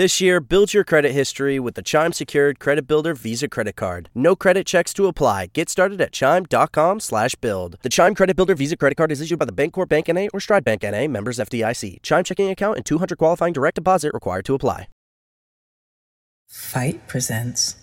This year, build your credit history with the Chime Secured Credit Builder Visa Credit Card. No credit checks to apply. Get started at chime.com slash build. The Chime Credit Builder Visa Credit Card is issued by the Bancorp Bank NA or Stride Bank NA, members FDIC. Chime checking account and 200 qualifying direct deposit required to apply. Fight presents.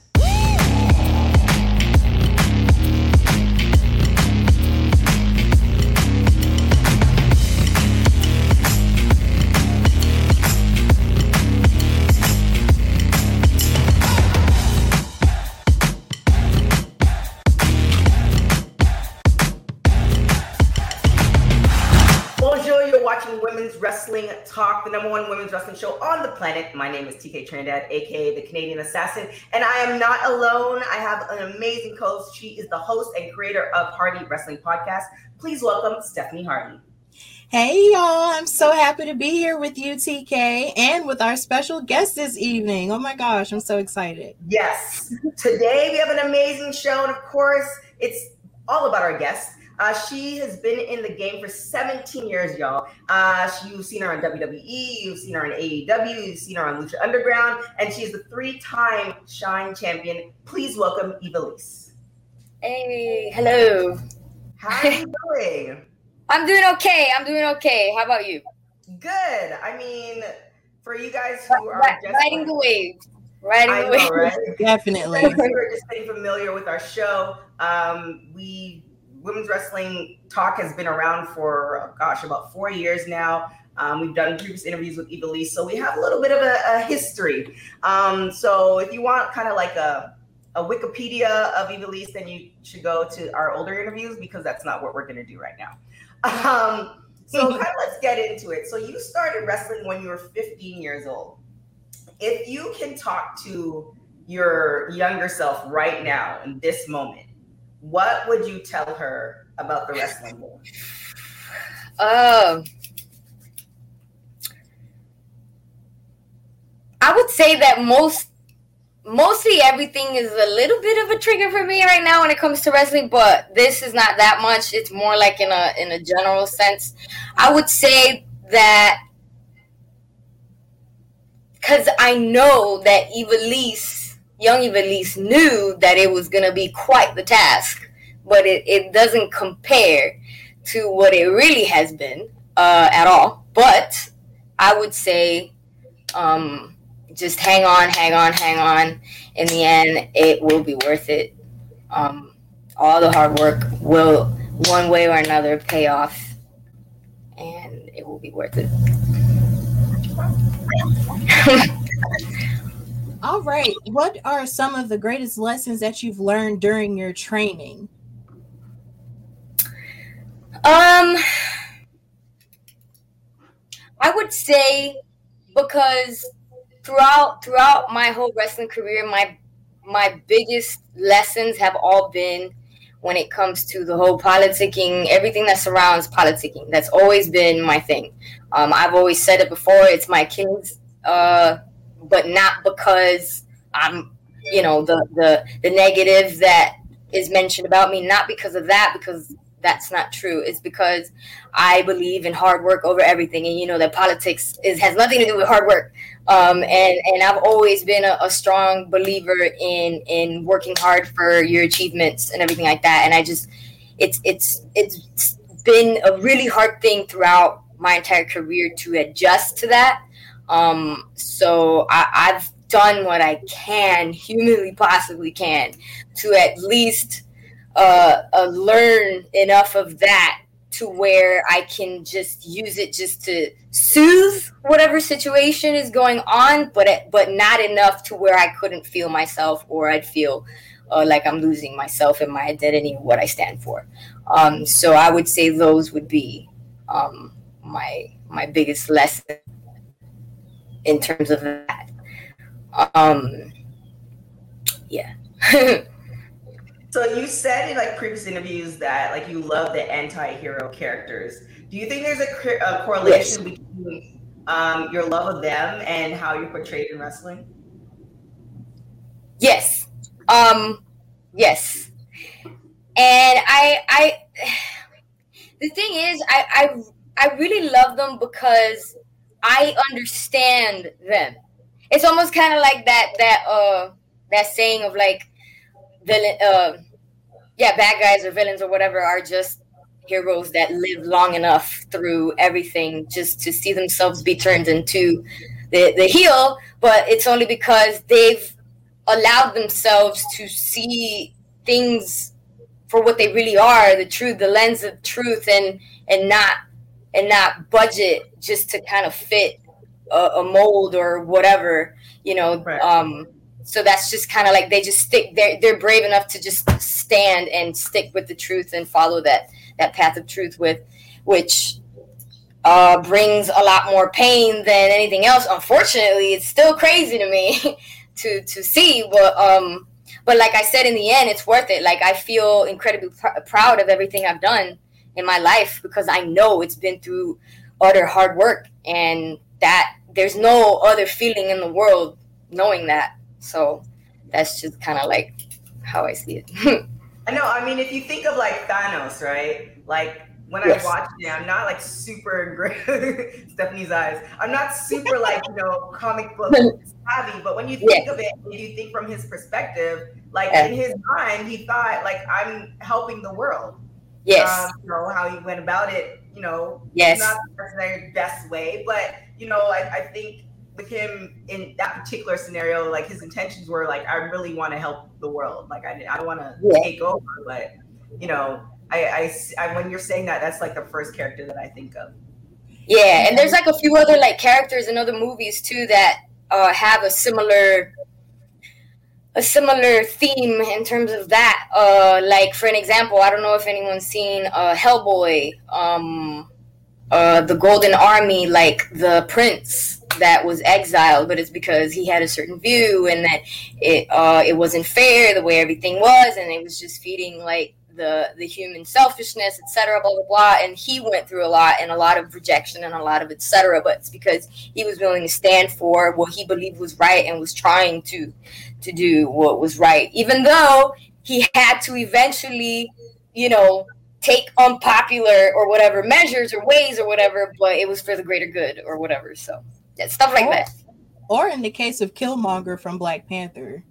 Women's Wrestling Talk, the number one women's wrestling show on the planet. My name is TK Trinidad, aka the Canadian Assassin, and I am not alone. I have an amazing host. She is the host and creator of Hardy Wrestling Podcast. Please welcome Stephanie Hardy. Hey y'all, I'm so happy to be here with you, TK, and with our special guest this evening. Oh my gosh, I'm so excited. Yes, today we have an amazing show, and of course, it's all about our guest. Uh, she has been in the game for 17 years, y'all. Uh, she, you've seen her on WWE, you've seen her on AEW, you've seen her on Lucha Underground, and she's the three-time Shine champion. Please welcome Ivelisse. Hey, hello. How are you doing? I'm doing okay. I'm doing okay. How about you? Good. I mean, for you guys who are Ri- just riding the wave. Riding I the wave. know, right? Definitely. If you're just getting familiar with our show, um, we women's wrestling talk has been around for gosh about four years now. Um, we've done previous interviews with Ivelisse, so we have a little bit of a, a history. Um, so if you want kind of like a a Wikipedia of Ivelisse, then you should go to our older interviews because that's not what we're going to do right now. Um, so kind of let's get into it. So you started wrestling when you were 15 years old. If you can talk to your younger self right now in this moment, what would you tell her about the wrestling world? Um, I would say that most, mostly everything is a little bit of a trigger for me right now when it comes to wrestling. But this is not that much. It's more like in a in a general sense. I would say that because I know that Ivelisse, young Ivelisse, knew that it was gonna be quite the task, but it, it doesn't compare to what it really has been uh, at all. But I would say, um, just hang on, hang on, hang on. In the end, it will be worth it. Um, all the hard work will, one way or another, pay off, and it will be worth it. All right. What are some of the greatest lessons that you've learned during your training? Um, I would say because throughout throughout my whole wrestling career, my my biggest lessons have all been when it comes to the whole politicking, everything that surrounds politicking. That's always been my thing. Um, I've always said it before. It's my kids, uh, but not because I'm, you know, the the the negative that is mentioned about me. Not because of that, because that's not true. It's because I believe in hard work over everything, and you know that politics is has nothing to do with hard work. Um, and and I've always been a, a strong believer in in working hard for your achievements and everything like that. And I just it's it's it's been a really hard thing throughout my entire career to adjust to that. Um, so I, I've done what I can, humanly possibly can, to at least uh, uh, learn enough of that to where I can just use it just to soothe whatever situation is going on, but but not enough to where I couldn't feel myself or I'd feel uh, like I'm losing myself and my identity and what I stand for. Um, so I would say those would be um, my my biggest lesson in terms of that. Um, yeah. So you said in like previous interviews that like you love the anti-hero characters. Do you think there's a, a correlation between um, your love of them and how you're portrayed in wrestling? Yes. Um yes. And I I the thing is I I I really love them because I understand them. it's almost kind of like that that uh that saying of like villain uh yeah bad guys or villains or whatever are just heroes that live long enough through everything just to see themselves be turned into the, the heel but it's only because they've allowed themselves to see things for what they really are the truth the lens of truth and and not and not budget just to kind of fit a, a mold or whatever you know right. um so that's just kind of like they just stick they're, they're brave enough to just stand and stick with the truth and follow that that path of truth with, which uh, brings a lot more pain than anything else. Unfortunately, it's still crazy to me to to see, but um, but like I said, in the end, it's worth it. Like I feel incredibly pr- proud of everything I've done in my life because I know it's been through utter hard work, and that there's no other feeling in the world knowing that. So that's just kind of like how I see it. I know. I mean, if you think of like Thanos, right? Like when yes. I watch it, I'm not like super great. Stephanie's eyes. I'm not super like you know comic book savvy, but when you think yes. of it, when you think from his perspective, like yes. in his mind, he thought like I'm helping the world. Yes. Um, you know how he went about it. You know, yes, not the best way, but you know, I, I think with him in that particular scenario, like his intentions were like, I really want to help the world. Like I, I don't want to yeah. take over, but you know, I, I, I, when you're saying that, that's like the first character that I think of. Yeah, and there's like a few other like characters in other movies too that uh, have a similar a similar theme in terms of that. Uh, like for an example, I don't know if anyone's seen uh, Hellboy, um, uh, the Golden Army, like the prince that was exiled, but it's because he had a certain view and that it uh, it wasn't fair the way everything was, and it was just feeding like the the human selfishness, etc. Blah blah blah. And he went through a lot and a lot of rejection and a lot of etc. But it's because he was willing to stand for what he believed was right and was trying to to do what was right, even though he had to eventually, you know, take unpopular or whatever measures or ways or whatever, but it was for the greater good or whatever. So yeah, stuff like that. Or in the case of Killmonger from Black Panther,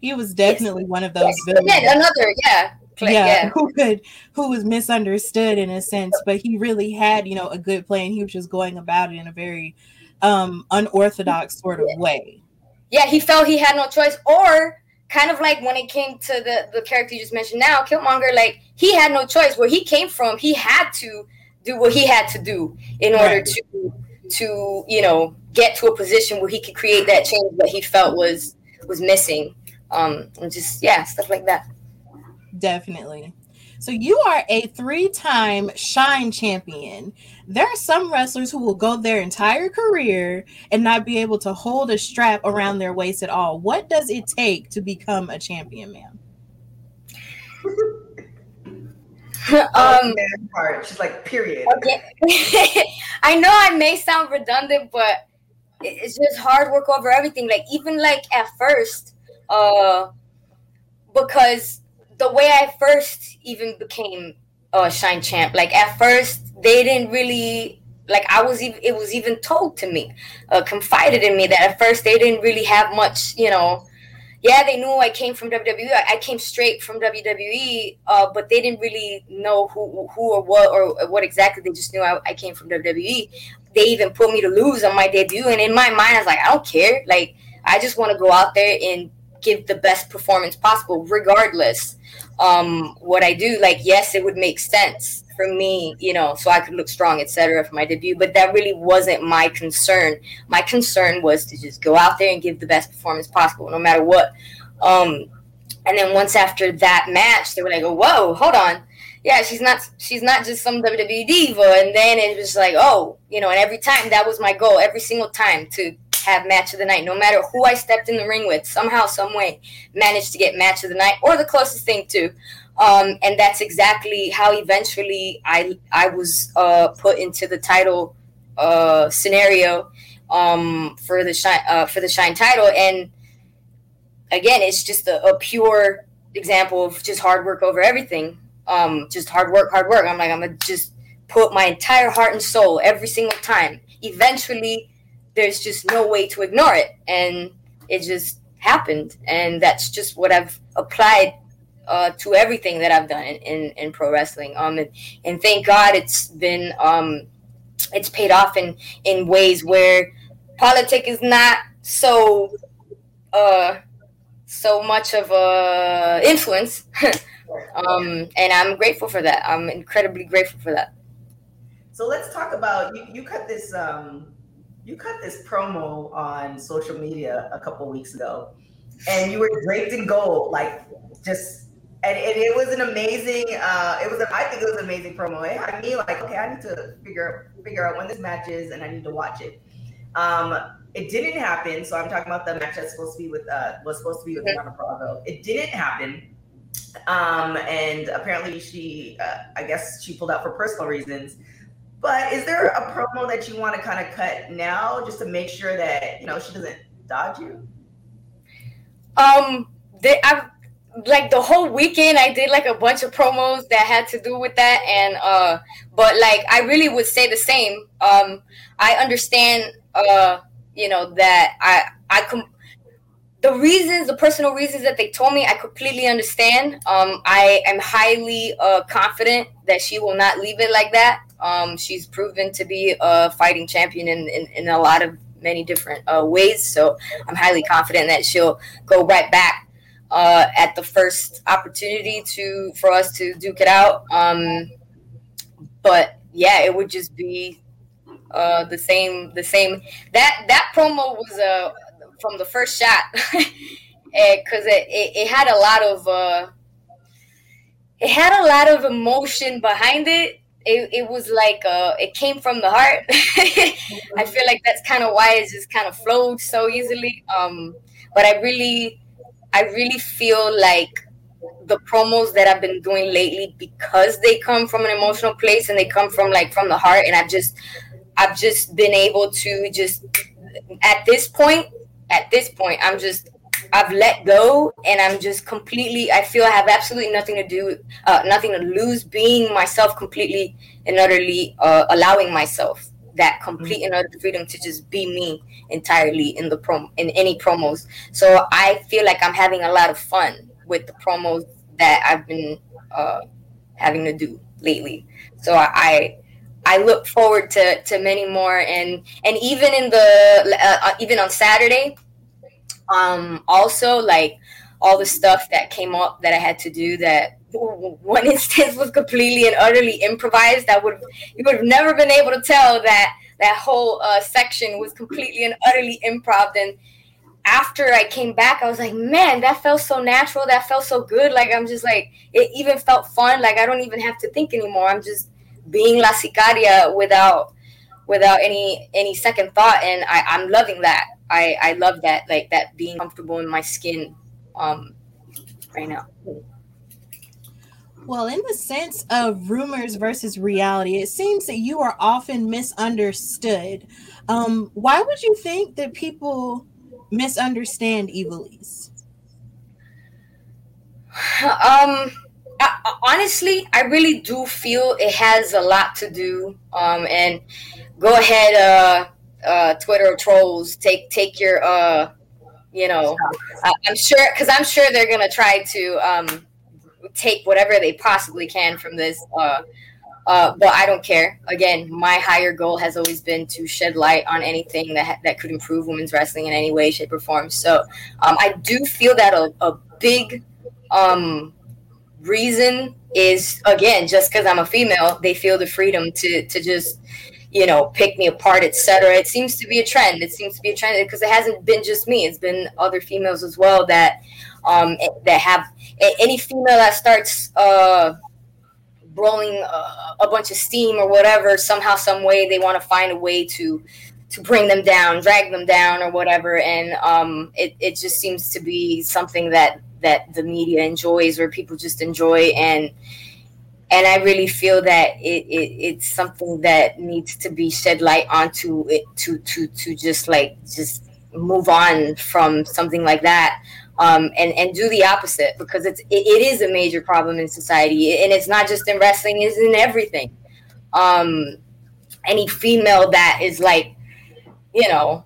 he was definitely yes. one of those villains. Yeah, another, yeah. Yeah, yeah, who could who was misunderstood in a sense, but he really had, you know, a good plan. He was just going about it in a very um unorthodox sort of way. Yeah, he felt he had no choice, or kind of like when it came to the the character you just mentioned now, Killmonger, like he had no choice. Where he came from, he had to do what he had to do in order right. to to you know get to a position where he could create that change that he felt was was missing um and just yeah stuff like that definitely so you are a three-time shine champion there are some wrestlers who will go their entire career and not be able to hold a strap around their waist at all what does it take to become a champion ma'am um, part. She's like, period. Okay. I know I may sound redundant, but it's just hard work over everything. Like even like at first, uh, because the way I first even became a shine champ, like at first they didn't really like I was even it was even told to me, uh, confided in me that at first they didn't really have much, you know, yeah, they knew I came from WWE. I came straight from WWE, uh, but they didn't really know who, who or what or what exactly. They just knew I, I came from WWE. They even put me to lose on my debut, and in my mind, I was like, I don't care. Like, I just want to go out there and give the best performance possible, regardless um, what I do. Like, yes, it would make sense for me, you know, so I could look strong, etc. for my debut. But that really wasn't my concern. My concern was to just go out there and give the best performance possible, no matter what. Um, and then once after that match, they were like, "Whoa, hold on." Yeah, she's not she's not just some WWE diva. And then it was like, oh, you know, and every time that was my goal, every single time to have match of the night, no matter who I stepped in the ring with, somehow, some way, managed to get match of the night or the closest thing to. Um, and that's exactly how eventually I I was uh, put into the title uh, scenario um, for the shine uh, for the shine title. And again, it's just a, a, pure example of just hard work over everything. Um, just hard work, hard work. I'm like I'm gonna just put my entire heart and soul every single time. Eventually, there's just no way to ignore it. And it just happened. And that's just what i've applied uh, to everything that i've done in, in, in pro wrestling. Um and, and thank god it's been um it's paid off in in ways where politics is not so uh so much of a influence. Um and i'm grateful for that. I'm incredibly grateful for that. So let's talk about you, you cut this um you cut this promo on social media a couple weeks ago and you were draped in gold like just and, and it was an amazing uh it was a, i think it was an amazing promo. It had me like okay i need to figure figure out when this match is and i need to watch it. Um it didn't happen so i'm talking about the match that's supposed to be with uh was supposed to be with Deonna Purrazzo. it didn't happen um and apparently she uh, i guess she pulled out for personal reasons but is there a promo that you want to kind of cut now just to make sure that you know she doesn't dodge you? Um they i've like the whole weekend I did like a bunch of promos that had to do with that and uh but like I really would say the same. Um I understand uh you know that I I com- the reasons the personal reasons that they told me I completely understand. Um I am highly uh confident that she will not leave it like that um she's proven to be a fighting champion in in, in a lot of many different uh, ways so I'm highly confident that she'll go right back uh, at the first opportunity to for us to duke it out. Um, but yeah, it would just be uh, the same. The same that that promo was uh, from the first shot because it, it, it had a lot of uh, it had a lot of emotion behind it. It, it was like uh, it came from the heart. I feel like that's kind of why it just kind of flowed so easily. Um, but I really I really feel like the promos that I've been doing lately because they come from an emotional place and they come from like from the heart and I've just I've just been able to just at this point at this point I'm just I've let go and I'm just completely I feel I have absolutely nothing to do uh, nothing to lose being myself completely and utterly uh, allowing myself that complete and utter freedom to just be me entirely in the prom in any promos. So I feel like I'm having a lot of fun with the promos that I've been uh, having to do lately. So I I look forward to to many more and and even in the uh, uh even on Saturday, um also like all the stuff that came up that I had to do that one instance was completely and utterly improvised. That would you would have never been able to tell that that whole uh, section was completely and utterly improv. And after I came back, I was like, man, that felt so natural. That felt so good. Like I'm just like it even felt fun. Like I don't even have to think anymore. I'm just being La Sicaria without without any any second thought, and I, I'm loving that. I I love that like that being comfortable in my skin um right now. Well, in the sense of rumors versus reality, it seems that you are often misunderstood. Um, why would you think that people misunderstand Ivelisse? Um, I, honestly, I really do feel it has a lot to do. Um, and go ahead, uh, uh, Twitter trolls, take take your, uh, you know, I'm sure because I'm sure they're gonna try to um take whatever they possibly can from this. Uh, uh, but I don't care. Again, my higher goal has always been to shed light on anything that that could improve women's wrestling in any way, shape, or form. So um, I do feel that a, a big um, reason is again just because I'm a female, they feel the freedom to to just you know pick me apart, etc. It seems to be a trend. It seems to be a trend because it hasn't been just me. It's been other females as well that um, that have any female that starts uh, blowing a, a bunch of steam or whatever somehow some way they want to find a way to to bring them down drag them down or whatever and um, it, it just seems to be something that that the media enjoys or people just enjoy and and I really feel that it, it, it's something that needs to be shed light onto it to to to just like just move on from something like that um, and and do the opposite because it's it, it is a major problem in society, and it's not just in wrestling; it's in everything. Um, any female that is like, you know,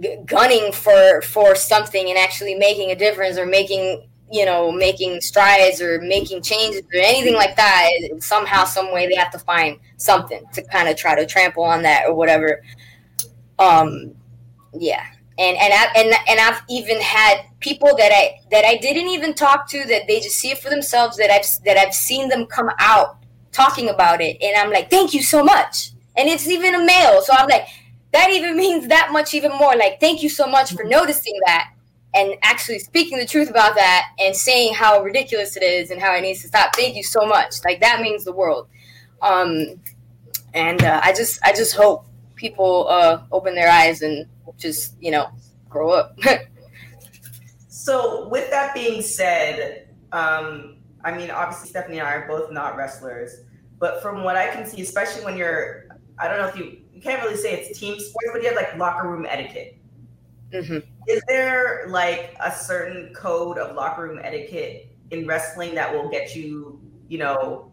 g- gunning for for something and actually making a difference or making you know making strides or making changes or anything like that somehow some way they have to find something to kind of try to trample on that or whatever. Um yeah. And and I, and and I've even had people that I that I didn't even talk to that they just see it for themselves that I've that I've seen them come out talking about it and I'm like thank you so much. And it's even a male so I'm like that even means that much even more. Like thank you so much for noticing that and actually speaking the truth about that and saying how ridiculous it is and how it needs to stop. Thank you so much. Like that means the world. Um and uh, I just I just hope people uh open their eyes and just you know grow up. So with that being said um i mean obviously stephanie and i are both not wrestlers but from what i can see especially when you're i don't know if you you can't really say it's team sports but you have like locker room etiquette. Mm-hmm. Is there like a certain code of locker room etiquette in wrestling that will get you you know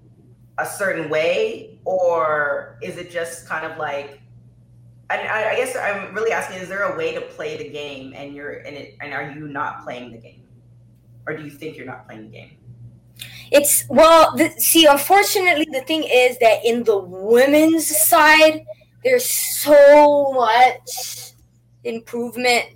a certain way or is it just kind of like I, I, guess I'm really asking: Is there a way to play the game, and you're in it, and are you not playing the game, or do you think you're not playing the game? It's well, the, see, unfortunately, the thing is that in the women's side, there's so much improvement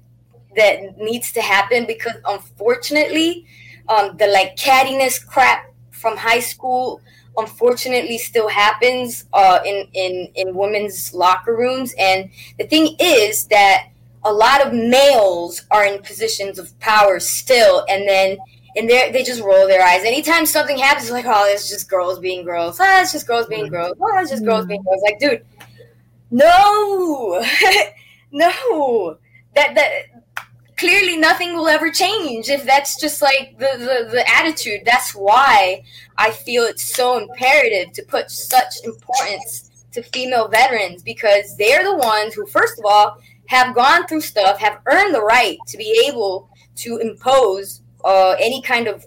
that needs to happen because, unfortunately, um, the like cattiness crap from high school unfortunately still happens uh, in, in, in women's locker rooms. And the thing is that a lot of males are in positions of power still, and then and they they just roll their eyes. Anytime something happens, like, oh, it's just girls being girls. Ah, it's just girls being girls. Oh, it's just girls being girls. Like, dude, no, no, that that clearly nothing will ever change if that's just like the, the, the attitude. That's why I feel it's so imperative to put such importance to female veterans because they're the ones who, first of all, have gone through stuff, have earned the right to be able to impose uh, any kind of,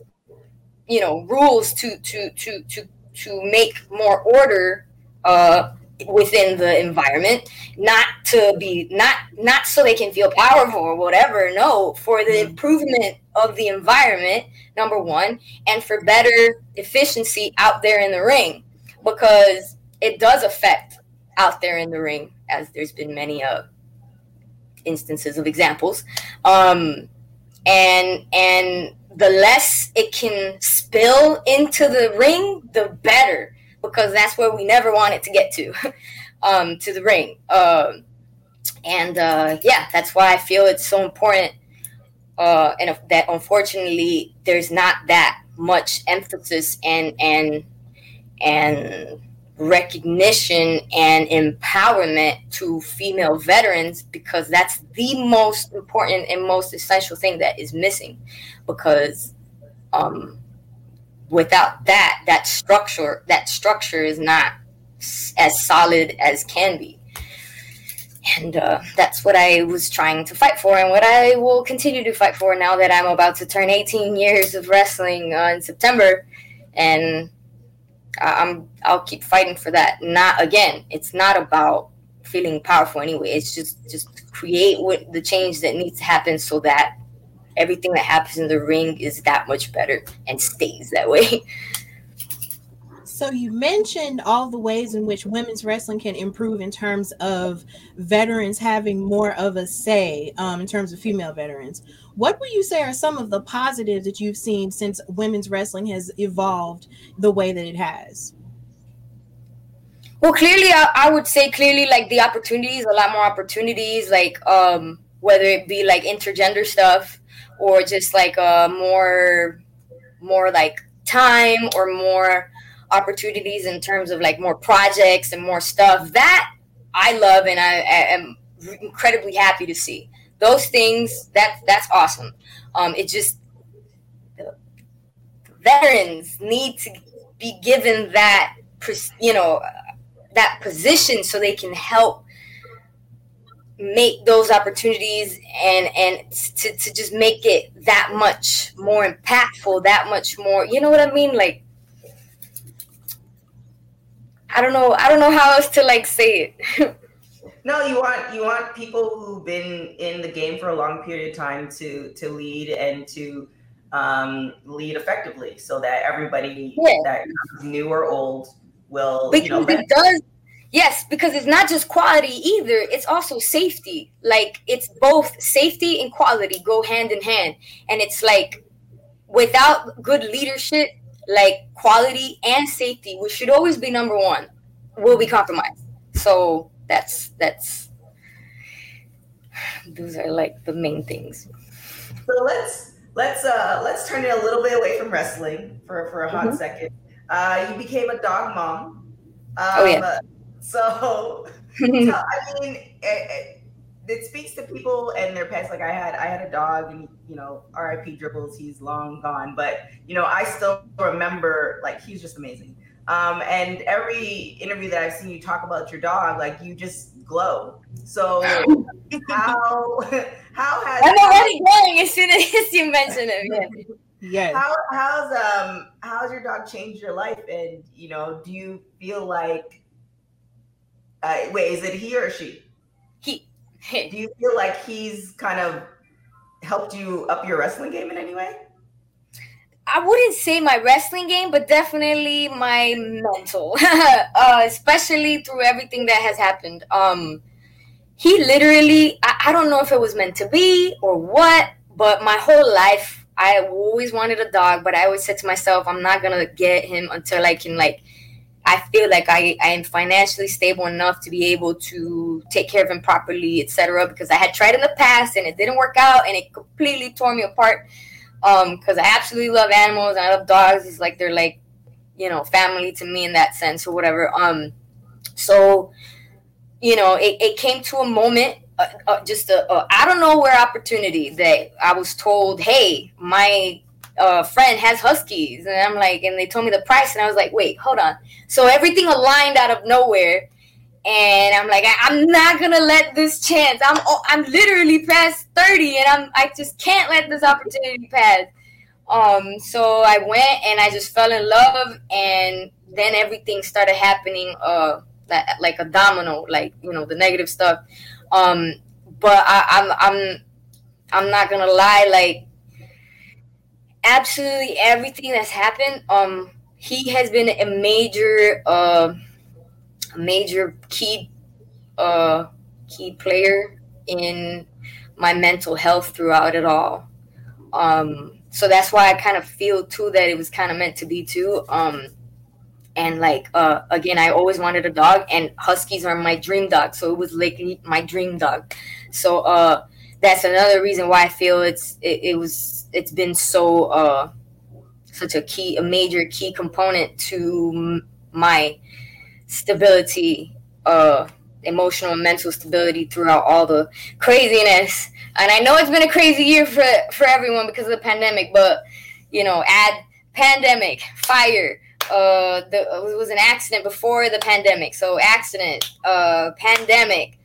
you know, rules to to to to to make more order uh, within the environment not to be not not so they can feel powerful or whatever no for the mm-hmm. improvement of the environment number one and for better efficiency out there in the ring because it does affect out there in the ring as there's been many uh, instances of examples um, and and the less it can spill into the ring the better because that's where we never wanted to get to, um, to the ring. Um, and uh, yeah, that's why I feel it's so important. Uh, and that unfortunately, there's not that much emphasis and and and recognition and empowerment to female veterans because that's the most important and most essential thing that is missing because um, without that that structure that structure is not as solid as can be. And uh, that's what i was trying to fight for and what i will continue to fight for now that i'm about to turn 18 years of wrestling uh, in september. And i'm i'll keep fighting for that. Not again it's not about feeling powerful anyway. It's just just create what the change that needs to happen so that everything that happens in the ring is that much better and stays that way. So you mentioned all the ways in which women's wrestling can improve in terms of veterans having more of a say um, in terms of female veterans. What would you say are some of the positives that you've seen since women's wrestling has evolved the way that it has? Well, clearly, I, I would say clearly like the opportunities, a lot more opportunities, like um, whether it be like intergender stuff, or just like a more more like time or more opportunities in terms of like more projects and more stuff that I love and I, I am incredibly happy to see. Those things that that's awesome. Um it just veterans need to be given that you know that position so they can help make those opportunities and and to, to just make it that much more impactful that much more you know what i mean like i don't know i don't know how else to like say it No, you want you want people who've been in the game for a long period of time to to lead and to um, lead effectively, so that everybody yeah. that new or old will. Because you know, it does. Yes, because it's not just quality either. It's also safety. Like it's both safety and quality go hand in hand, and it's like without good leadership, like quality and safety, which should always be number one, will be compromised. So that's that's those are like the main things. So let's let's uh let's turn it a little bit away from wrestling for for a hot mm-hmm. second. Uh, you became a dog mom. Um, oh yeah. So, so I mean, it, it, it, speaks to people and their pets. Like I had, I had a dog, and you know, R.I.P. Dribbles. He's long gone, but you know, I still remember. Like he's just amazing. Um, and every interview that I've seen you talk about your dog, like you just glow. So how how has I'm already glowing as soon as you mention it. Yes. How how's um how's your dog changed your life? And you know, do you feel like uh, wait, is it he or she? He. do you feel like he's kind of helped you up your wrestling game in any way? I wouldn't say my wrestling game, but definitely my mental, uh, especially through everything that has happened. Um, he literally, I, I don't know if it was meant to be or what, but my whole life, I always wanted a dog, but I always said to myself, I'm not gonna get him until I can like, I feel like I, I am financially stable enough to be able to take care of him properly, etc. Because I had tried in the past and it didn't work out, and it completely tore me apart um because i absolutely love animals and i love dogs it's like they're like you know family to me in that sense or whatever um so you know it, it came to a moment uh, uh, just a, a I don't know where opportunity that i was told hey my uh, friend has huskies and i'm like and they told me the price and i was like wait hold on so everything aligned out of nowhere and I'm like, I, am not gonna let this chance. I'm I'm literally past 30, and I'm I just can't let this opportunity pass. Um, so I went and I just fell in love, and then everything started happening, uh, like a domino, like you know the negative stuff. Um, but I, I'm I'm I'm not gonna lie, like absolutely everything that's happened. Um, he has been a major uh major key uh key player in my mental health throughout it all. Um so that's why I kind of feel too that it was kind of meant to be too. Um and like uh again I always wanted a dog and huskies are my dream dog. So it was like my dream dog. So uh that's another reason why I feel it's it, it was it's been so uh such a key a major key component to my stability, uh, emotional and mental stability throughout all the craziness. And I know it's been a crazy year for for everyone because of the pandemic, but you know, add pandemic, fire. Uh, the, it was an accident before the pandemic, so accident, uh, pandemic,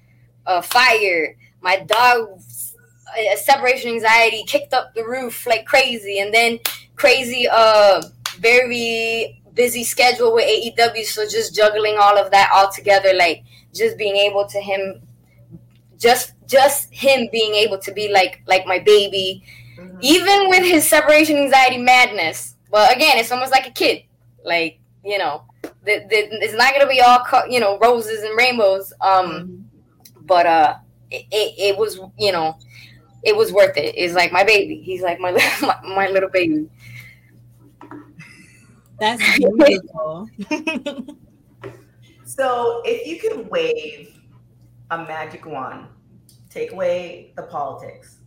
uh, fire. My dog, uh, separation anxiety, kicked up the roof like crazy, and then crazy, uh, very busy schedule with AEW, so just juggling all of that all together, like just being able to him, just just him being able to be like like my baby, mm-hmm. even with his separation anxiety madness. But again, it's almost like a kid, like you know, the, the, it's not gonna be all you know roses and rainbows. Um, mm-hmm. but uh, it, it, it was you know, it was worth it. It's like my baby. He's like my my, my little baby. That's beautiful. so, if you could wave a magic wand, take away the politics,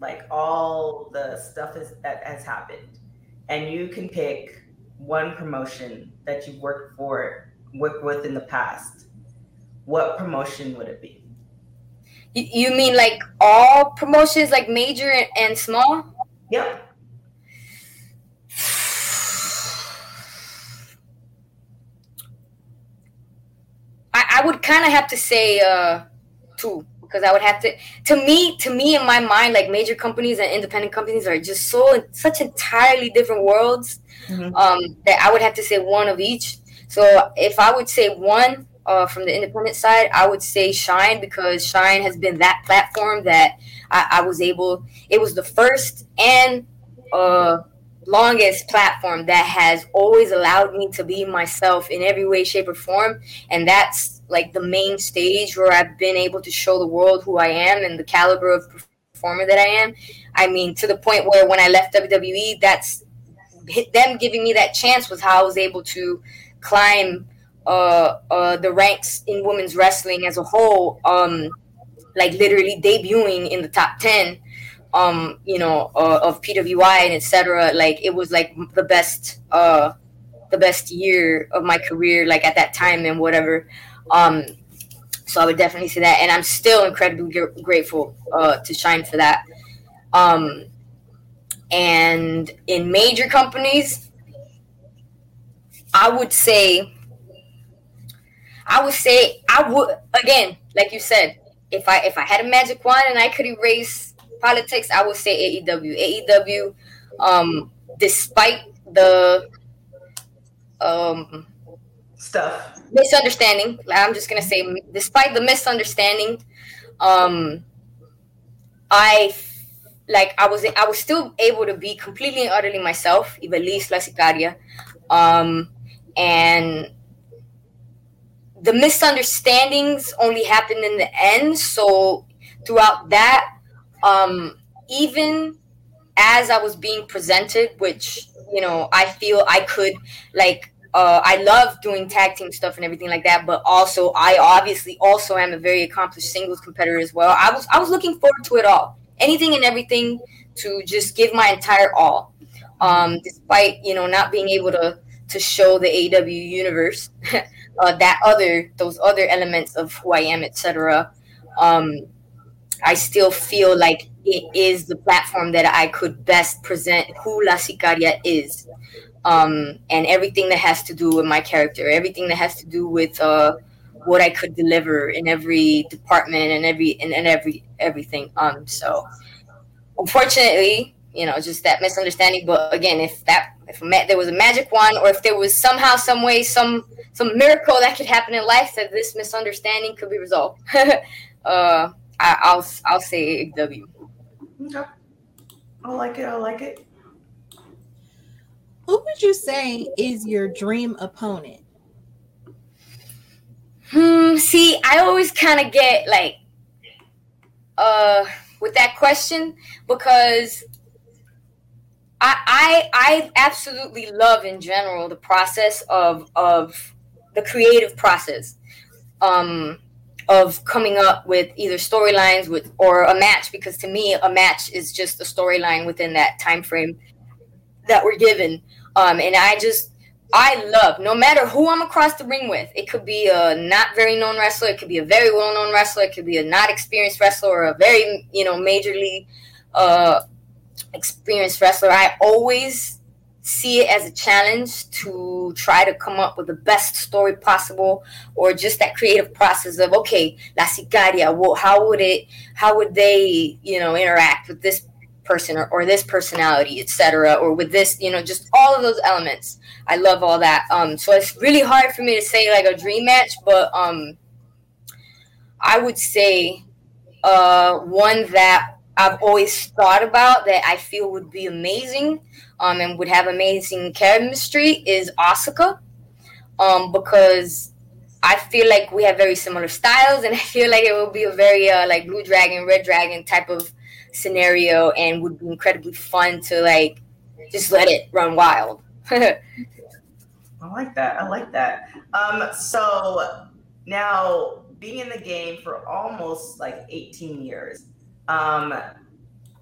like all the stuff is, that has happened, and you can pick one promotion that you've worked for, worked with in the past, what promotion would it be? You mean like all promotions, like major and small? Yep. I, I would kind of have to say uh, two because I would have to. To me, to me, in my mind, like major companies and independent companies are just so such entirely different worlds mm-hmm. um, that I would have to say one of each. So if I would say one, uh, from the independent side, I would say Shine because Shine has been that platform that I, I was able. It was the first and uh, longest platform that has always allowed me to be myself in every way, shape, or form, and that's like the main stage where I've been able to show the world who I am and the caliber of performer that I am. I mean, to the point where when I left WWE, that's them giving me that chance was how I was able to climb uh, uh, the ranks in women's wrestling as a whole. Um, like literally debuting in the top ten, um, you know, uh, of PWI and etc. Like it was like the best, uh, the best year of my career, like at that time and whatever. Um, so I would definitely say that, and I'm still incredibly g- grateful uh, to Shine for that. Um, and in major companies, I would say, I would say, I would again, like you said, if I if I had a magic wand and I could erase politics, I would say AEW. AEW, um, despite the um, stuff misunderstanding, I'm just gonna say, despite the misunderstanding, um, I like I was I was still able to be completely and utterly myself, Ivelisse La Sicaria, um, and the misunderstandings only happened in the end. So throughout that, um, even as I was being presented, which you know I feel I could like uh, I love doing tag team stuff and everything like that, but also I obviously also am a very accomplished singles competitor as well. I was I was looking forward to it all, anything and everything, to just give my entire all, um, despite you know not being able to to show the AW universe uh, that other those other elements of who I am, etc. Um, I still feel like it is the platform that I could best present who La Sicaria is um, and everything that has to do with my character, everything that has to do with uh, what I could deliver in every department and every and, and every everything. Um, so unfortunately, you know, just that misunderstanding. But again, if that if ma- there was a magic wand, or if there was somehow, some way, some some miracle that could happen in life that this misunderstanding could be resolved, uh, I, will I'll say W. Okay, I like it. I like it. Who would you say is your dream opponent? Hmm. See, I always kind of get like, uh, with that question because I, I I absolutely love in general the process of of the creative process um of coming up with either storylines with or a match because to me a match is just a storyline within that time frame that we're given um, and I just, I love no matter who I'm across the ring with. It could be a not very known wrestler, it could be a very well known wrestler, it could be a not experienced wrestler or a very, you know, majorly uh, experienced wrestler. I always see it as a challenge to try to come up with the best story possible or just that creative process of okay la sicaria well how would it how would they you know interact with this person or, or this personality, etc., or with this, you know, just all of those elements. I love all that. Um, so it's really hard for me to say like a dream match, but um, I would say uh, one that I've always thought about that I feel would be amazing um, and would have amazing chemistry is Asuka, um, because I feel like we have very similar styles, and I feel like it will be a very uh, like Blue Dragon, Red Dragon type of scenario and would be incredibly fun to like just let it run wild. I like that. I like that. Um, so now being in the game for almost like 18 years, um,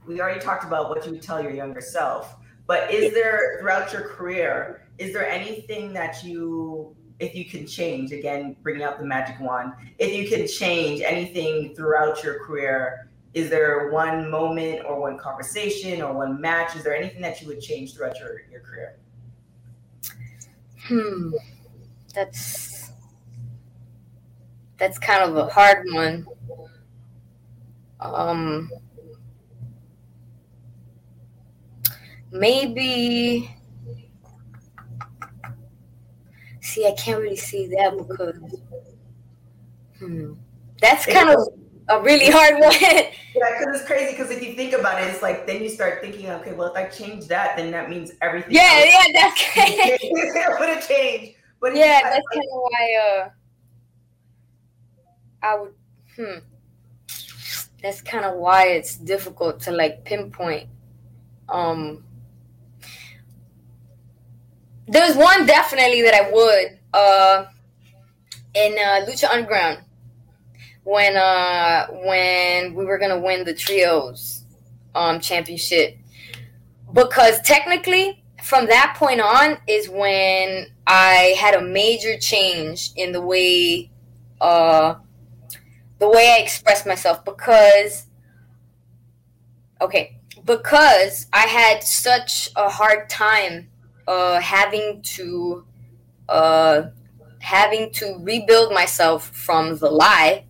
we already talked about what you would tell your younger self, but is there throughout your career, is there anything that you, if you can change, again, bringing out the magic wand, if you can change anything throughout your career is there one moment or one conversation or one match? Is there anything that you would change throughout your, your career? Hmm. That's that's kind of a hard one. Um maybe see I can't really see that because Hmm. That's kind of a really hard one. yeah, because it's crazy. Because if you think about it, it's like then you start thinking, okay, well, if I change that, then that means everything. Yeah, yeah, that's of would have changed. But yeah, that's kind of why. Uh, I would. Hmm. That's kind of why it's difficult to like pinpoint. Um. There's one definitely that I would. Uh. In uh, Lucha Underground when uh when we were gonna win the trios um championship because technically from that point on is when I had a major change in the way uh the way I express myself because okay because I had such a hard time uh having to uh having to rebuild myself from the lie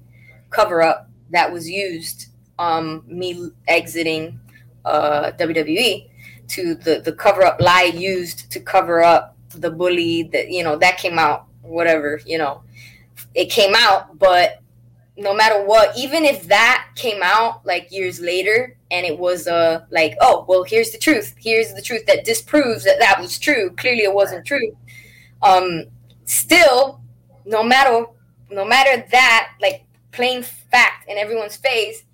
cover up that was used um me exiting uh WWE to the the cover up lie used to cover up the bully that you know that came out whatever you know. It came out but no matter what even if that came out like years later and it was uh like oh well here's the truth here's the truth that disproves that that was true clearly it wasn't true um still no matter no matter that like plain fact in everyone's face,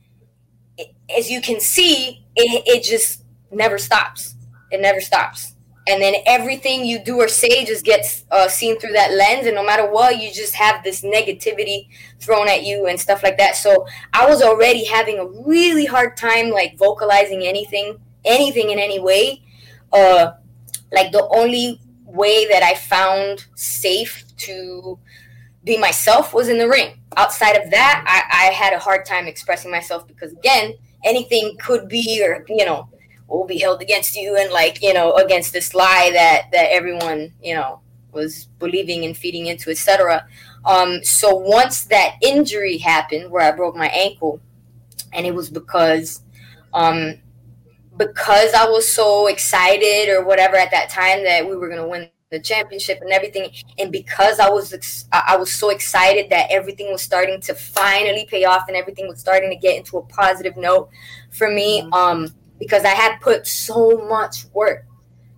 it, as you can see, it, it just never stops. It never stops. And then everything you do or say just gets uh, seen through that lens. And no matter what, you just have this negativity thrown at you and stuff like that. So I was already having a really hard time, like vocalizing anything, anything in any way. Uh, like the only way that I found safe to be myself was in the ring. Outside of that, I, I had a hard time expressing myself because again, anything could be or you know will be held against you and like you know against this lie that that everyone you know was believing and feeding into, etc. Um, so once that injury happened, where I broke my ankle, and it was because um, because I was so excited or whatever at that time that we were gonna win the championship and everything and because i was ex- i was so excited that everything was starting to finally pay off and everything was starting to get into a positive note for me mm-hmm. um because i had put so much work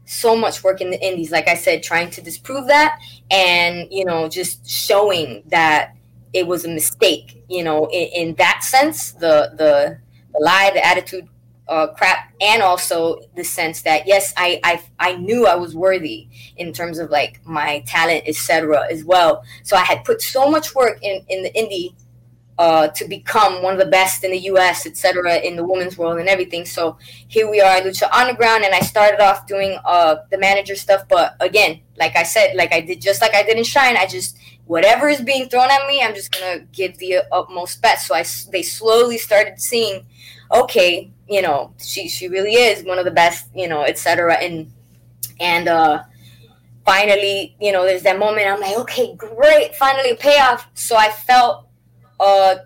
so much work in the indies like i said trying to disprove that and you know just showing that it was a mistake you know in, in that sense the the the lie the attitude uh, crap and also the sense that yes I, I i knew i was worthy in terms of like my talent etc as well. So i had put so much work in in the indie uh, to become one of the best in the us etc in the women's world and everything. So here we are lucha underground and i started off doing uh, the manager stuff but again like i said like i did just like i did in shine i just whatever is being thrown at me i'm just gonna give the utmost best. So i they slowly started seeing okay you know she she really is one of the best you know etc and and uh finally you know there's that moment i'm like okay great finally payoff. So i felt uh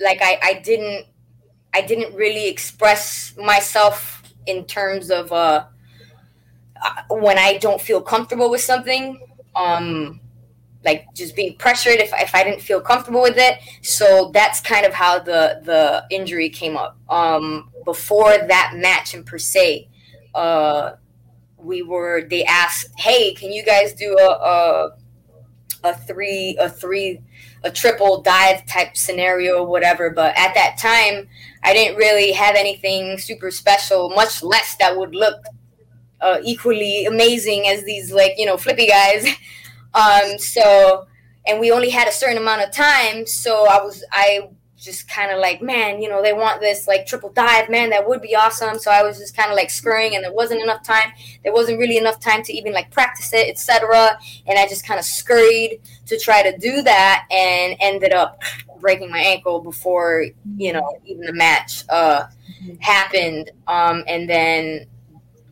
like i i didn't i didn't really express myself in terms of uh, uh when i don't feel comfortable with something um like just being pressured if, if I didn't feel comfortable with it. So that's kind of how the the injury came up. Um, before that match in per se, uh, we were they asked, "Hey, can you guys do a, a a three a three a triple dive type scenario or whatever?" But at that time, I didn't really have anything super special, much less that would look uh, equally amazing as these like you know flippy guys. Um, so, and we only had a certain amount of time. So I was, I just kind of like, man, you know, they want this like triple dive, man, that would be awesome. So I was just kind of like scurrying, and there wasn't enough time. There wasn't really enough time to even like practice it, etc. And I just kind of scurried to try to do that, and ended up breaking my ankle before you know even the match uh, happened. Um, and then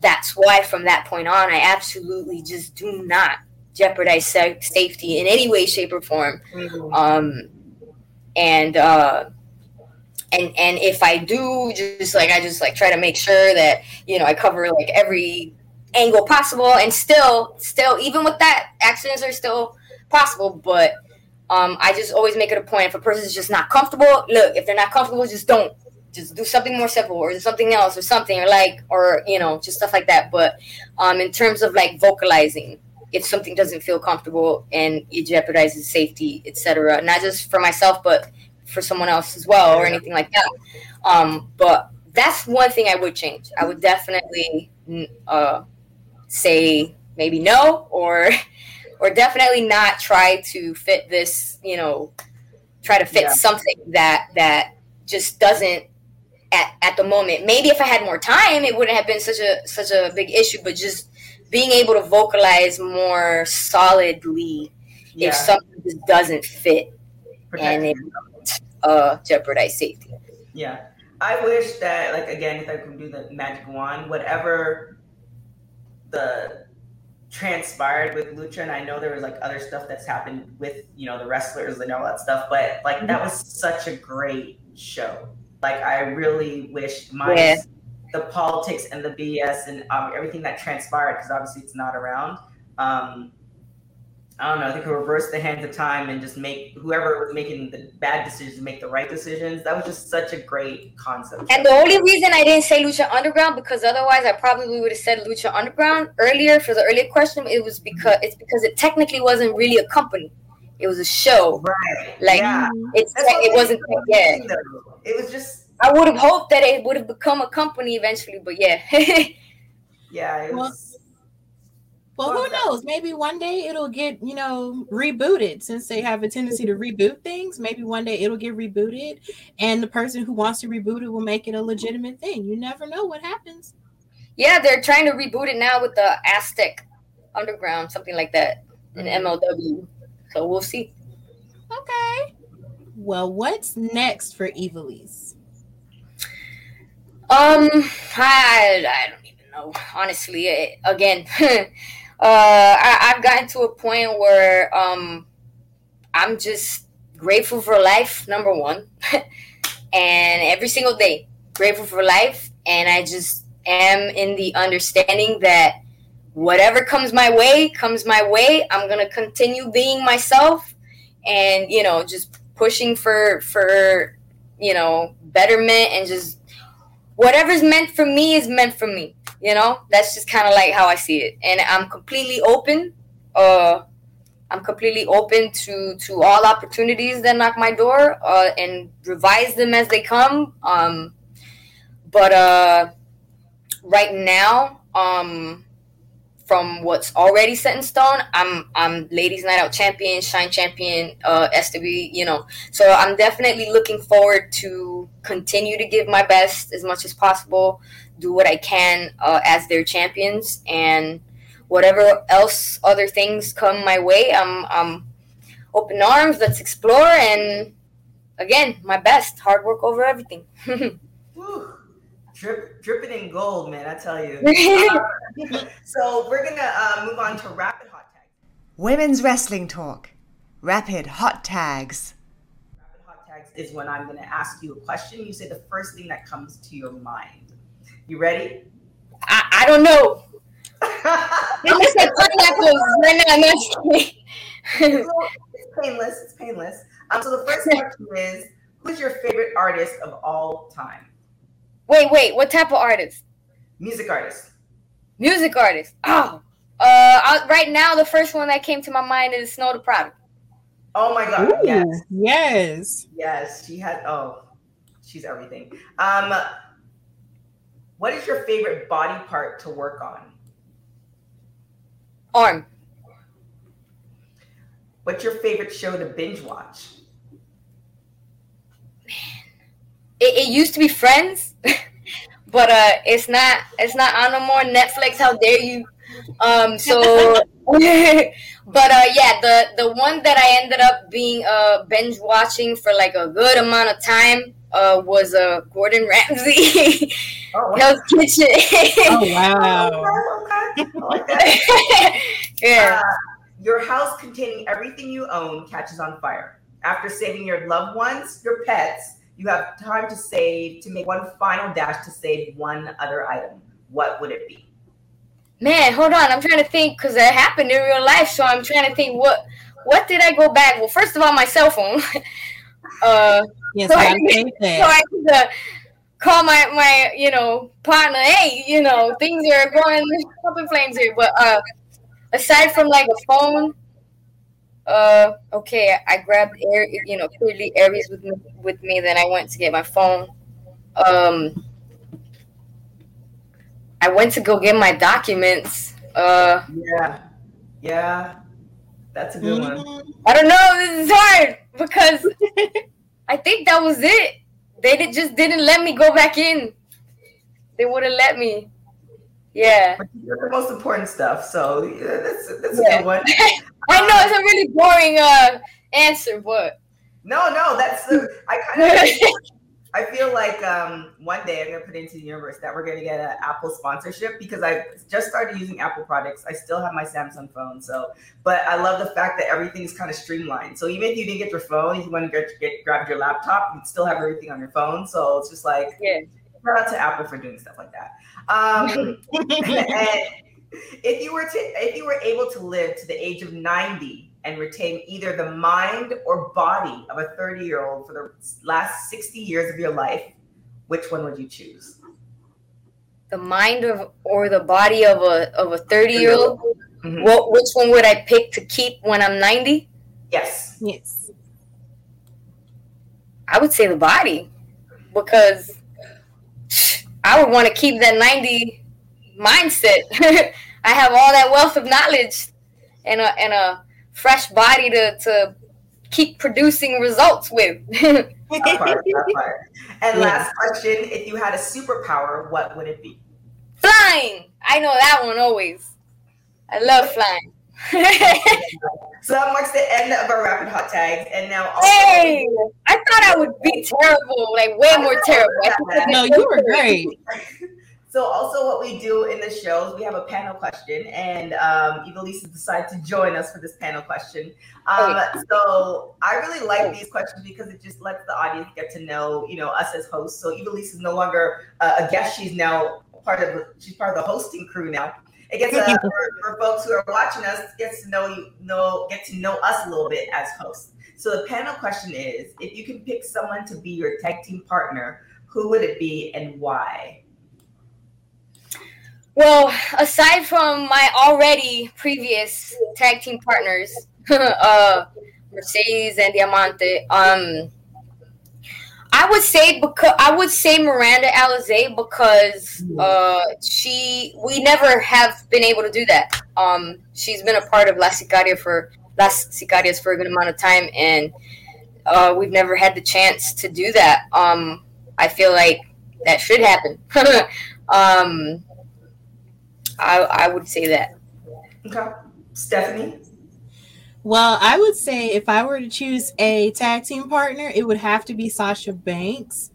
that's why from that point on, I absolutely just do not jeopardize safety in any way, shape, or form. Mm-hmm. Um, and uh, and and if I do, just like I just like try to make sure that you know I cover like every angle possible, and still, still, even with that, accidents are still possible. But Um, I just always make it a point. If a person's just not comfortable, look, if they're not comfortable, just don't. Just do something more simple or something else or something or like or you know, just stuff like that. But um in terms of like vocalizing, if something doesn't feel comfortable and it jeopardizes safety, etc. Not just for myself, but for someone else as well or anything like that. Um, but that's one thing I would change. I would definitely uh, say maybe no or or definitely not try to fit this, you know, try to fit yeah. something that that just doesn't at, at the moment. Maybe if I had more time, it wouldn't have been such a such a big issue. But just being able to vocalize more solidly yeah. if something just doesn't fit Protect and it uh, jeopardize safety. Yeah, I wish that like again, if I could do the magic wand, whatever the transpired with Lucha, and I know there was like other stuff that's happened with you know the wrestlers and all that stuff, but like that mm-hmm. was such a great show. Like I really wish my yeah. The politics and the BS and um, everything that transpired because obviously it's not around. Um, I don't know, they could reverse the hands of time and just make whoever was making the bad decisions make the right decisions. That was just such a great concept. And the only reason I didn't say Lucha Underground because otherwise I probably would have said Lucha Underground earlier for the earlier question. It was because it's because it technically wasn't really a company. It was a show. Right. Like yeah. it's it wasn't yeah. It was just I would have hoped that it would have become a company eventually, but yeah. yeah, it was well, who knows? Maybe one day it'll get, you know, rebooted since they have a tendency to reboot things. Maybe one day it'll get rebooted and the person who wants to reboot it will make it a legitimate thing. You never know what happens. Yeah, they're trying to reboot it now with the Aztec Underground, something like that, in MLW. Mm-hmm. So we'll see. Okay. Well, what's next for Ivelisse? Um, I, I don't even know. Honestly, again, uh, I, have gotten to a point where um, I'm just grateful for life, number one, and every single day grateful for life, and I just am in the understanding that whatever comes my way comes my way. I'm gonna continue being myself, and you know, just pushing for for you know betterment and just whatever's meant for me is meant for me you know, that's just kind of like how I see it, and I'm completely open. Uh, I'm completely open to to all opportunities that knock my door, uh, and revise them as they come. Um, but uh, right now, um, from what's already set in stone, I'm I'm ladies night out champion, shine champion, uh, SW, you know. So I'm definitely looking forward to continue to give my best as much as possible do what I can uh, as their champions, and whatever else other things come my way, I'm I'm open arms. Let's explore, and again, my best. Hard work over everything. Drip, dripping in gold, man! I tell you. uh, so we're gonna uh, move on to rapid hot tags. Women's wrestling talk. Rapid hot tags. Rapid hot tags is when I'm gonna ask you a question. You say the first thing that comes to your mind. You ready? I, I don't know. it's like pineapples right now. it's painless. It's painless. Um, so the first question is, who's your favorite artist of all time? Wait, wait. What type of artist? Music artist. Music artist. Oh, uh, I, right now the first one that came to my mind is Snow Tha Product. Oh my god! Ooh, yes, yes, yes. She had. Oh, she's everything. Um, what is your favorite body part to work on? Arm. What's your favorite show to binge watch? Man, it, it used to be Friends, but uh, it's not. It's not on no more. Netflix, how dare you? Um, so, but uh, yeah, the the one that I ended up being uh binge watching for like a good amount of time uh, was uh, Gordon Ramsay. Oh, wow. Hell's Kitchen. oh wow! yeah. Uh, your house containing everything you own catches on fire. After saving your loved ones, your pets, you have time to save to make one final dash to save one other item. What would it be? Man, hold on. I'm trying to think because that happened in real life. So I'm trying to think what what did I go back? Well, first of all, my cell phone. uh, Yes, so I I, think so. I could uh, call my my you know partner. Hey, you know things are going up in flames here. But uh, aside from like a phone, uh, okay, I grabbed air. You know, clearly Aries with me, with me. Then I went to get my phone. Um, I went to go get my documents. Uh, Yeah. Yeah. That's a good one. Mhm. I don't know. This is hard because I think that was it. They did, just didn't let me go back in. They wouldn't let me. Yeah. The most important stuff, so yeah, that's that's a good one. I know it's a really boring uh answer, but No, no, that's the I kind of I feel like um, one day I'm gonna put into the universe that we're gonna get an Apple sponsorship because I just started using Apple products. I still have my Samsung phone, so but I love the fact that everything's kind of streamlined. So even if you didn't get your phone, if you want to get, get grab your laptop, you still have everything on your phone. So it's just like yeah. Shout out to Apple for doing stuff like that. Um, and if you were to if you were able to live to the age of 90 and retain either the mind or body of a 30 year old for the last 60 years of your life which one would you choose The mind of or the body of a of a thirty year old. Mhm. What which one would I pick to keep when I'm ninety? yes Yes. I would say the body because I would want to keep that 90 mindset. I have all that wealth of knowledge and a, and a fresh body to, to keep producing results with. That part, that part. and Yeah. last question if you had a superpower what would it be flying! I know that one always. I love flying. so that marks the end of our rapid hot tags and now also hey! I thought I would be terrible, like way more terrible. No, you were great. So also what we do in the shows, we have a panel question, and um, Ivelisse decided to join us for this panel question. Um, so I really like these questions because it just lets the audience get to know, you know, us as hosts. So Ivelisse is no longer uh, a guest; she's now part of she's part of the hosting crew now. It gets uh, for, for folks who are watching us gets to know you know get to know us a little bit as hosts. So the panel question is: If you can pick someone to be your tag team partner, who would it be and why? Well, aside from my already previous tag team partners, uh, Mercedes and Diamante, um, I would say because I would say Miranda Alizé because uh, she we never have been able to do that. Um, she's been a part of Las Sicaria for Las Sicarias for a good amount of time, and uh, we've never had the chance to do that. Um, I feel like that should happen. um, I, I would say that. Okay. Stephanie? Well, I would say if I were to choose a tag team partner, it would have to be Sasha Banks.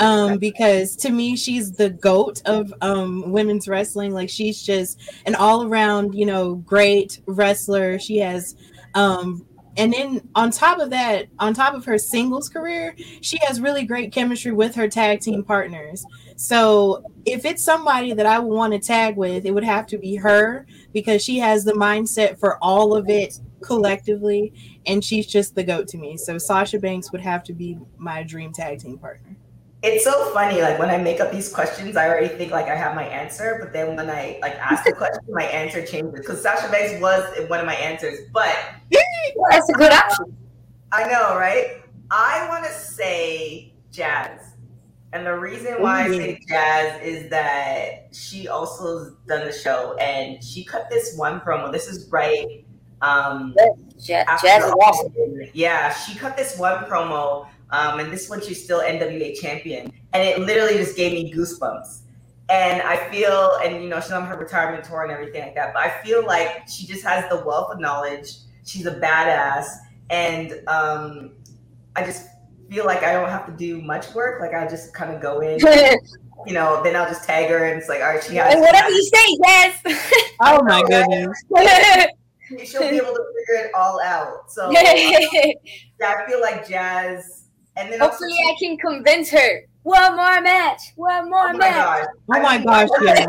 Um, because to me, she's the goat of um women's wrestling. Like she's just an all around, you know, great wrestler. She has um and then on top of that, on top of her singles career, she has really great chemistry with her tag team partners. So if it's somebody that I would want to tag with, it would have to be her because she has the mindset for all of it collectively, and she's just the goat to me. So Sasha Banks would have to be my dream tag team partner. It's so funny. Like when I make up these questions, I already think like I have my answer, but then when I like ask the question, my answer changes. Because Sasha Banks was one of my answers, but That's a good option. I know, right? I want to say Jazz. And the reason why I say Jazz is that she also has done the show and she cut this one promo. This is right. Um, Ja- Jazz is awesome. Yeah, she cut this one promo, um, and this one she's still NWA champion, and it literally just gave me goosebumps. And I feel, and you know, she's on her retirement tour and everything like that, but I feel like she just has the wealth of knowledge. She's a badass, and um, I just feel like I don't have to do much work. Like I just kind of go in, you know, then I'll just tag her, and it's like, all right, she has. and whatever you say, yes. Oh my goodness. She'll be able to figure it all out. So yeah, I feel like Jazz, and then also- Hopefully, I can convince her. One more match. One more Oh my match. god! Oh my gosh, yeah.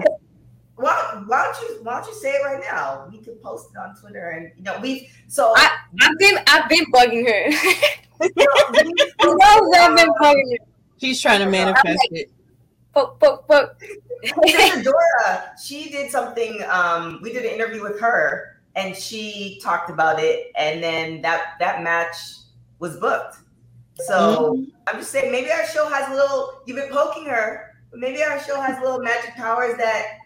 Why, why don't you why don't you say it right now? We could post it on Twitter, and you know we. So I, I've been I've been bugging her. you know, we- You know I've been bugging her. She's trying to manifest it. Fuck, fuck, fuck. Dora, she did something. Um, we did an interview with her, and she talked about it, and then that that match was booked. So I'm just saying, maybe our show has a little. You've been poking her, maybe our show has little magic powers that.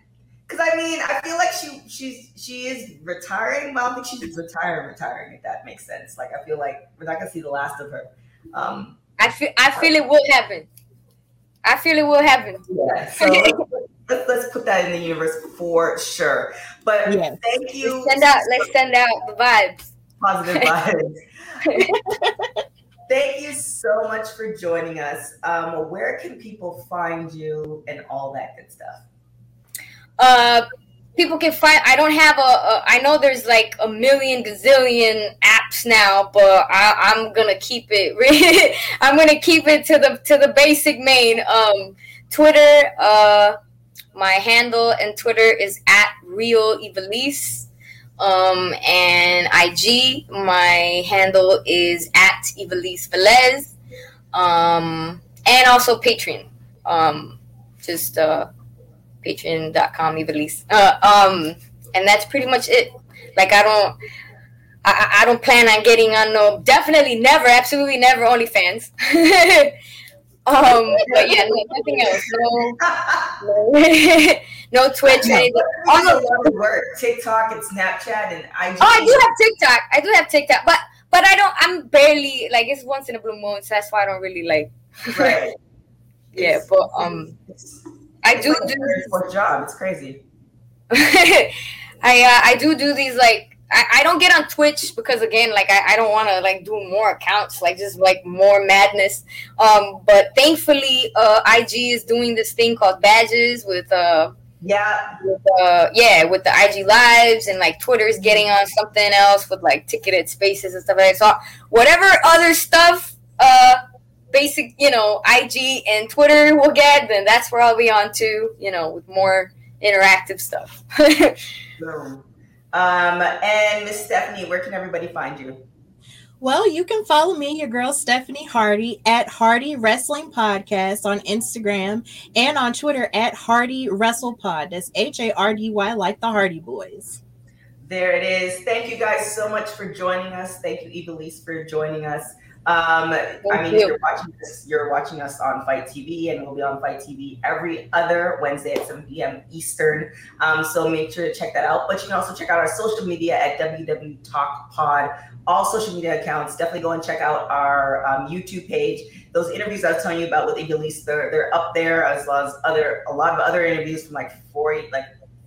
Because I mean, I feel like she she's she is retiring, but I don't think she's retiring, retiring. If that makes sense. Like I feel like we're not gonna see the last of her. Um, I feel I feel it will happen. I feel it will happen. yeah. So let's, let's put that in the universe for sure. But Yes. thank you. Let's send out let's send out the vibes. positive vibes. Thank you so much for joining us. Um, where can people find you and all that good stuff? Uh people can find i don't have a, a i know there's like a million gazillion apps now but I, i'm gonna keep it i'm gonna keep it to the to the basic main. Um twitter uh my handle and twitter is at real Ivelisse um and ig my handle is at Ivelisse velez. Um and also patreon. Um just uh patreon.com Ivelisse uh, um and that's pretty much it like i don't I, I- I don't plan on getting on no definitely never absolutely never OnlyFans. um but yeah no, nothing else no no, no Twitch anything. All a lot of work. TikTok and Snapchat and IG. Oh, I do have TikTok. I do have TikTok, but but I don't. I'm barely like it's once in a blue moon, so that's why I don't really like. Right. Yeah, It's- but um, it's, I do like do. job. It's crazy. I uh, I do do these like I, I don't get on Twitch because again like I, I don't want to like do more accounts like just like more madness. Um, but thankfully uh, IG is doing this thing called badges with uh Yeah. with, uh yeah with the IG lives and like Twitter's getting on something else with like ticketed spaces and stuff like that. So whatever other stuff uh basic you know IG and Twitter will get, then that's where I'll be on to, You know with more interactive stuff. Boom. Um, and Miss Stephanie, where can everybody find you? Well, you can follow me, your girl Stephanie Hardy, at Hardy Wrestling Podcast on Instagram and on Twitter at Hardy Wrestle Pod. That's H A R D Y, like the Hardy Boys. There it is. Thank you guys so much for joining us. Thank you, Ivelisse, for joining us. Um, I mean, you. you're watching this, you're watching us on Fight TV, and we'll be on Fight TV every other Wednesday at 7 p.m. Eastern. Um, so make sure to check that out. But you can also check out our social media at WW Talk Pod. All social media accounts. Definitely go and check out our um, YouTube page. Those interviews I was telling you about with Ivelisse, they're they're up there as well as other a lot of other interviews from like four like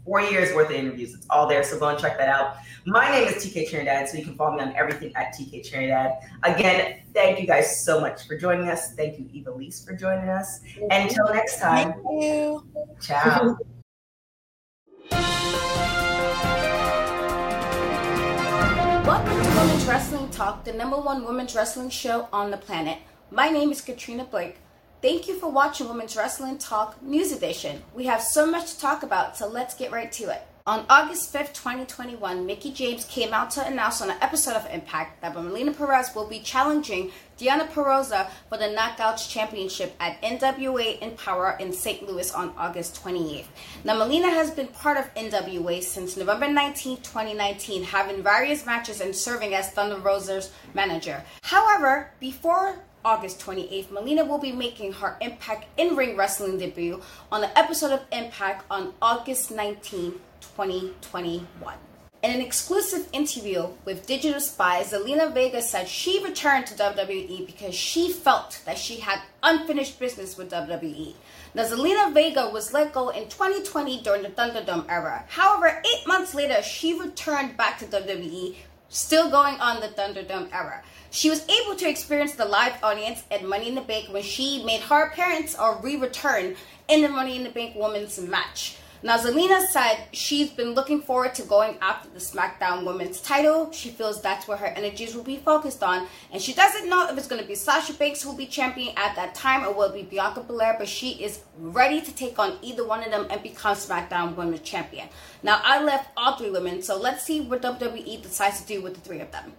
four years worth of interviews. It's all there. So go and check that out. My name is TK Trinidad, so you can follow me on everything at TK Trinidad. Again, thank you guys so much for joining us. Thank you, Ivelisse, for joining us. And until next time, Thank you. ciao. Welcome to Women's Wrestling Talk, the number one women's wrestling show on the planet. My name is Katrina Blake. Thank you for watching Women's Wrestling Talk News Edition. We have so much to talk about, so let's get right to it. On August 5th, 2021, Mickie James came out to announce on an episode of Impact that Melina Perez will be challenging Deonna Purrazzo for the Knockouts Championship at NWA Empower in St. Louis on August 28th. Now, Melina has been part of NWA since November 19, 2019, having various matches and serving as Thunder Rosa's manager. However, before August 28th, Melina will be making her Impact in ring wrestling debut on an episode of Impact on August 19, 2021. In an exclusive interview with Digital Spy, Zelina Vega said she returned to WWE because she felt that she had unfinished business with WWE. Now, Zelina Vega was let go in 2020 during the Thunderdome era. However, eight months later, she returned back to WWE, still going on the Thunderdome era. She was able to experience the live audience at Money in the Bank when she made her appearance or re return in the Money in the Bank Women's match. Now, Zelina said she's been looking forward to going after the SmackDown Women's title. She feels that's where her energies will be focused on. And she doesn't know if it's going to be Sasha Banks who will be champion at that time or will be Bianca Belair, but she is ready to take on either one of them and become SmackDown Women's Champion. Now, I left all three women, so let's see what WWE decides to do with the three of them.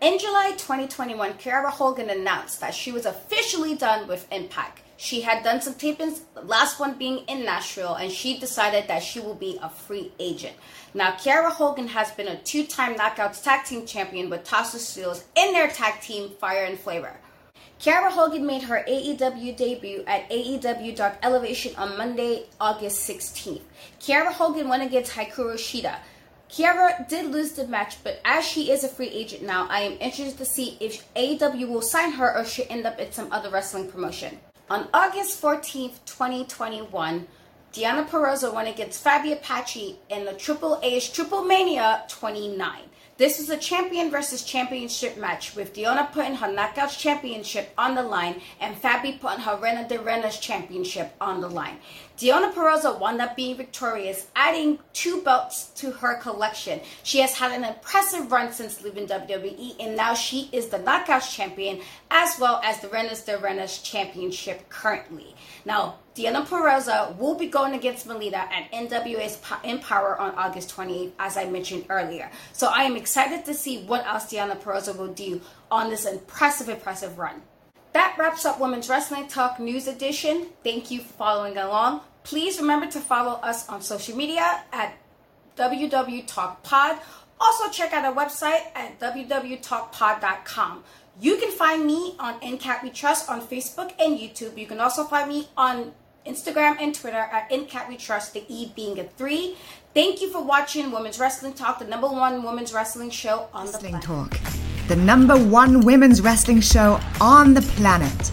In July 2021, Kiera Hogan announced that she was officially done with Impact. She had done some tapings, last one being in Nashville, and she decided that she will be a free agent. Now, Kiera Hogan has been a two time Knockouts Tag Team Champion with Tasha Steelz in their tag team Fire and Flavor. Kiera Hogan made her AEW debut at AEW Dark Elevation on Monday, August 16th. Kiera Hogan went against Hikaru Shida. Kiera did lose the match, but as she is a free agent now, I am interested to see if AEW will sign her or she end up at some other wrestling promotion. On August 14th, 2021, Deonna Purrazzo went against Fabi Apache in the Triple A Triple Mania 29. This was a champion versus championship match with Deonna putting her Knockouts championship on the line and Fabi putting her Reina de Reinas championship on the line. Deonna Purrazzo wound up being victorious, adding two belts to her collection. She has had an impressive run since leaving WWE, and now she is the Knockouts champion as well as the Reinas de Reinas championship currently. Now, Deonna Purrazzo will be going against Melina at NWA's Empower on August 28th, as I mentioned earlier. So I am excited to see what else Deonna Purrazzo will do on this impressive, impressive run. That wraps up Women's Wrestling Talk News Edition. Thank you for following along. Please remember to follow us on social media at www.talkpod. Also, check out our website at www.talkpod.com. You can find me on NCAT We Trust on Facebook and YouTube. You can also find me on Instagram and Twitter at NCAT We Trust, the E being a three. Thank you for watching Women's Wrestling Talk, the number one women's wrestling show on Wrestling the planet. Talk, the number one women's wrestling show on the planet.